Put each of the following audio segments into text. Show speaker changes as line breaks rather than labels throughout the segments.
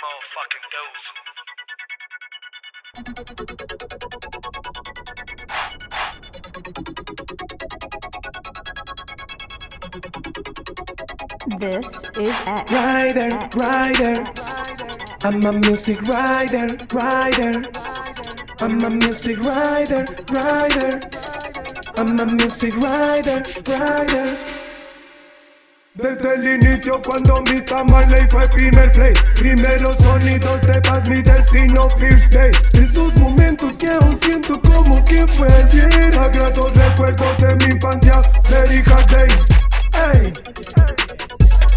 motherfucking goes.
This is X.
Rider,
X.
rider. I'm a music rider, rider. I'm a music rider, rider. I'm a music rider, rider. Desde el inicio cuando mi Marley fue primer play Primeros sonidos de paz, mi destino first day. Esos momentos que aún siento como que fue ayer Sagrados recuerdos de mi infancia, very hard days Ey,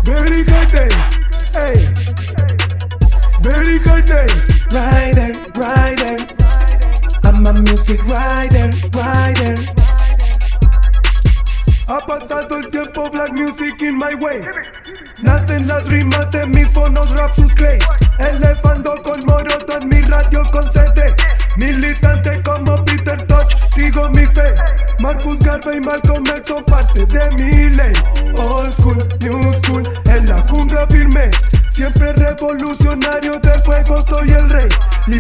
very hard days Ey, very hard days Rider, rider I'm a music rider pasado el tiempo, black music in my way. Nacen las rimas en mis fonos, rap sus clay. Elevando con morotas mi radio con CD. Militante como Peter Tosh, sigo mi fe. Marcus Garvey y Malcolm X son parte de mi ley. Old school, new school, en la jungla firme. Siempre revolucionario del fuego, soy el rey.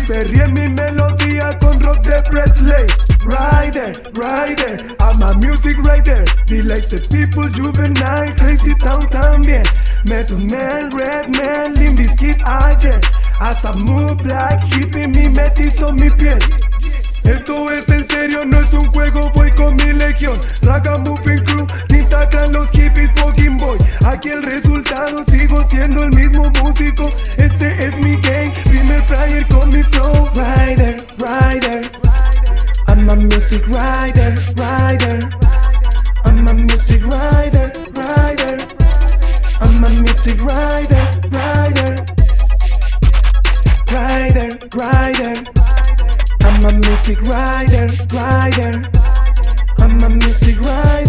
Perry en mi melodía con rock de Presley. Rider, rider, I'm a music rider. Delighted people, juvenile, crazy town también. Method man, red man, Limp Bizkit ayer. Hasta move black, hippie, mi metizo, mi piel. Esto es en serio, no es un juego, voy con mi legión. Raga Moving Crew, Clan, los hippies, fucking boy. Aquí el resultado, sigo siendo el mismo músico. Este es mi game, primer flyer con mi flow. Rider, rider. I'm a music rider. Mystic rider, rider. I'm a mystic rider.